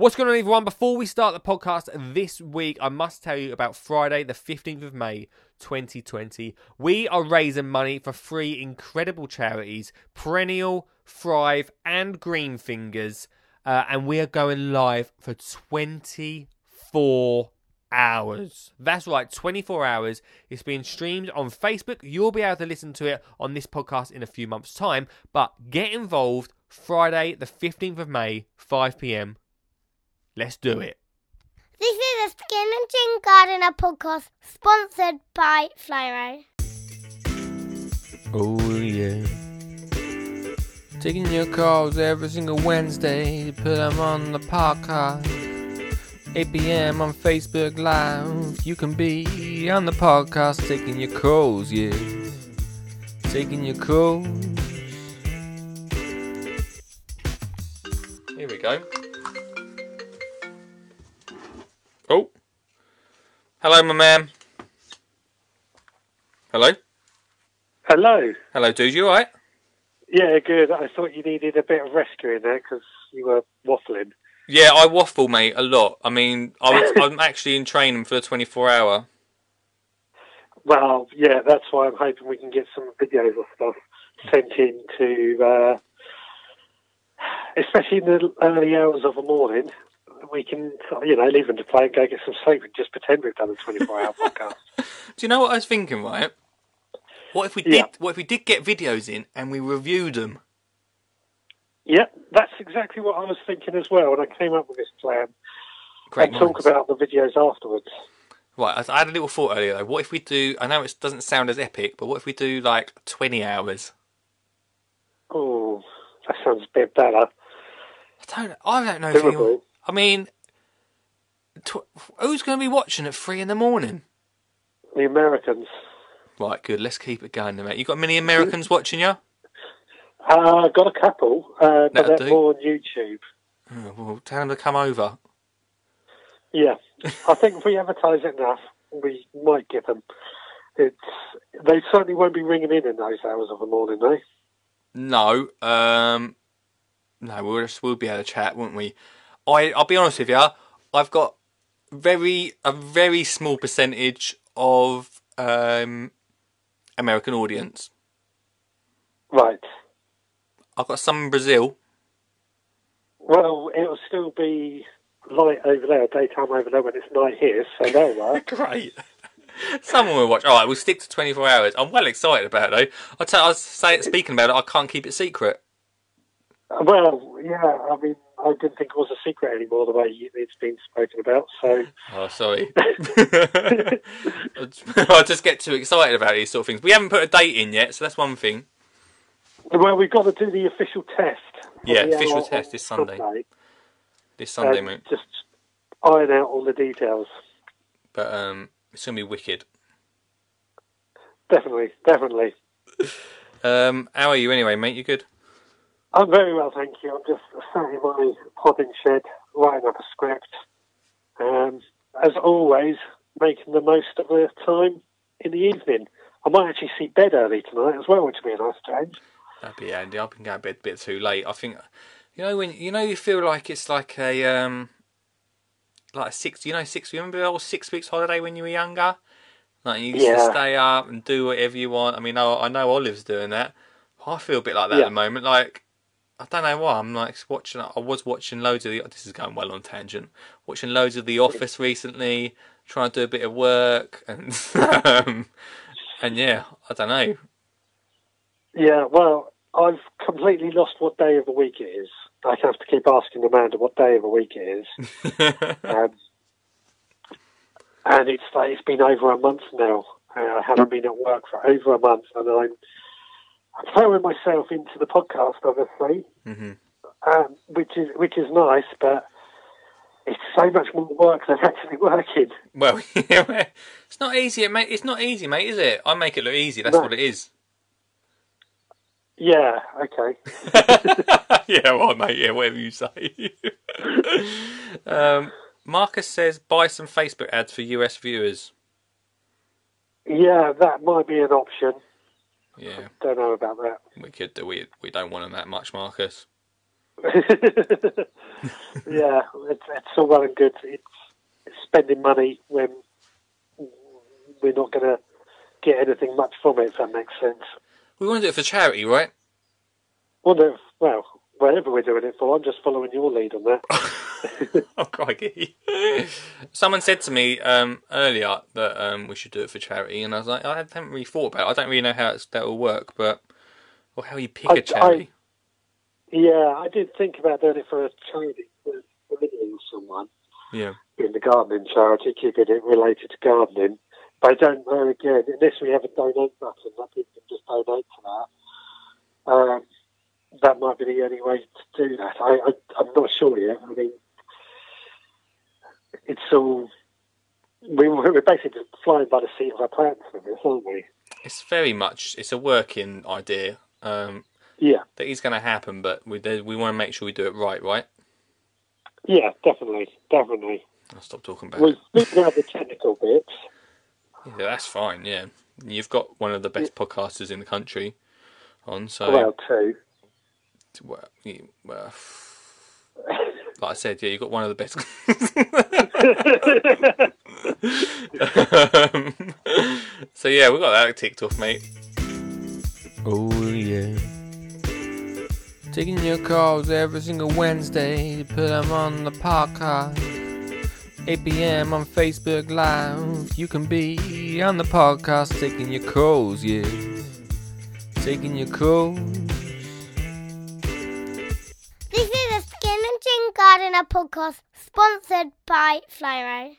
What's going on, everyone? Before we start the podcast this week, I must tell you about Friday, the 15th of May, 2020. We are raising money for three incredible charities Perennial, Thrive, and Green Fingers. Uh, and we are going live for 24 hours. That's right, 24 hours. It's being streamed on Facebook. You'll be able to listen to it on this podcast in a few months' time. But get involved Friday, the 15th of May, 5 pm. Let's do it. This is a Skin and Chin Gardener podcast sponsored by Flymo. Oh, yeah. Taking your calls every single Wednesday. Put them on the podcast. 8 p.m. on Facebook Live. You can be on the podcast taking your calls, yeah. Taking your calls. Here we go. Hello, my man. Hello? Hello. Hello, dude. You alright? Yeah, good. I thought you needed a bit of rescuing there because you were waffling. Yeah, I waffle, mate, a lot. I mean, I was, I'm actually in training for the 24 hour. Well, yeah, that's why I'm hoping we can get some videos or stuff sent in to, uh, especially in the early hours of the morning. We can, you know, leave them to play and go get some sleep and just pretend we've done a 24 hour podcast. Do you know what I was thinking, right? What if we Yeah. did? What if we did get videos in and we reviewed them? Yeah, that's exactly what I was thinking as well when I came up with this plan. Great and talk about the videos afterwards. Right, I I had a little thought earlier though. What if we do? I know it doesn't sound as epic, but what if we do like 20 hours? Oh, that sounds a bit better. I don't. I don't know if anyone. I mean, tw- who's going to be watching at three in the morning? The Americans. Right, good. Let's keep it going, then, mate. You got many Americans watching you? Uh, got a couple, uh, but That'll they're do. more on YouTube. Oh, well, tell them to come over. Yeah, I think if we advertise it enough, we might get them. It's they certainly won't be ringing in in those hours of the morning, though. No, um, no, we'll just, we'll be able to chat, won't we? I I'll be honest with you. I've got very a very small percentage of um American audience. Right. I've got some in Brazil. Well, it'll still be light over there, daytime over there when it's night here, so they'll work. Great. Someone will watch. All right, we'll stick to twenty four hours. I'm well excited about it though. I tell, I was say, speaking about it, I can't keep it secret. well, yeah, I mean, I didn't think it was a secret anymore the way it's been spoken about. So, Oh, sorry. I just get too excited about these sort of things. We haven't put a date in yet, so that's one thing. well, we've got to do the official test. Yeah, the official test this Sunday. Sunday, This Sunday, mate. Just iron out all the details. But um, it's gonna be wicked. Definitely, definitely. Um, how are you anyway, mate? You good? I'm very well, thank you. I'm just sat in my potting shed, writing up a script. Um, as always, making the most of the time in the evening. I might actually see bed early tonight as well, which would be a nice change. That'd be handy. I've been going to bed a bit too late. I think, you know, when you know you feel like it's like a um, like a six. You know, six. You remember the old six weeks holiday when you were younger? Like you used to stay up and do whatever you want. I mean, I, I know Olive's doing that. I feel a bit like that Yeah. at the moment. Like I don't know why. I'm like watching. I was watching loads of the. This is going well on tangent. Watching loads of The Office recently. Trying to do a bit of work and um, and yeah, I don't know. Yeah, well, I've completely lost what day of the week it is. I have to keep asking Amanda what day of the week it is. Um, and it's like it's been over a month now. I haven't been at work for over a month, and I'm throwing myself into the podcast, obviously, hmm um, which is which is nice, but it's so much more work than actually working. Well, it's not easy, mate. It's not easy, mate, is it? I make it look easy. That's No. what it is. Yeah, okay. yeah, well, mate. Yeah, whatever you say. um, Marcus says buy some Facebook ads for US viewers. Yeah, that might be an option. Yeah, Don't know about that. we could do. We we don't want them that much, Marcus. yeah, it's, it's all well and good. It's, it's spending money when we're not going to get anything much from it, if that makes sense. We want to do it for charity, right? Wonder, if- well, whatever we're doing it for, I'm just following your lead on that. oh, crikey. Someone said to me um, earlier that um, we should do it for charity, and I was like, I haven't really thought about it. I don't really know how that will work, but or how you pick I- a charity. yeah, I did think about doing it for a charity, for, for Lily or someone. yeah. in the gardening charity, keeping it related to gardening. But I don't know again, unless we have a donate button that people can just donate to that. Um, that might be the only way to do that. I, I, I'm not sure yet. I mean, it's all. We, we're basically just flying by the seat of our pants with this, aren't we? It's very much it's a working idea um, Yeah, that is going to happen, but we we want to make sure we do it right, right? yeah, definitely, definitely. I'll stop talking about We'll it. speak about the technical bits. Yeah, that's fine. Yeah, you've got one of the best podcasters in the country on, so Well, too. Well, you- well, like I said, yeah, you've got one of the best. um, so yeah, we got that ticked off, mate. Oh yeah. Taking your calls every single Wednesday. Put them on the podcast. 8 p.m. on Facebook Live. You can be on the podcast taking your calls, yeah. Taking your calls. This a Skin and Chin Gardener podcast sponsored by Flymo.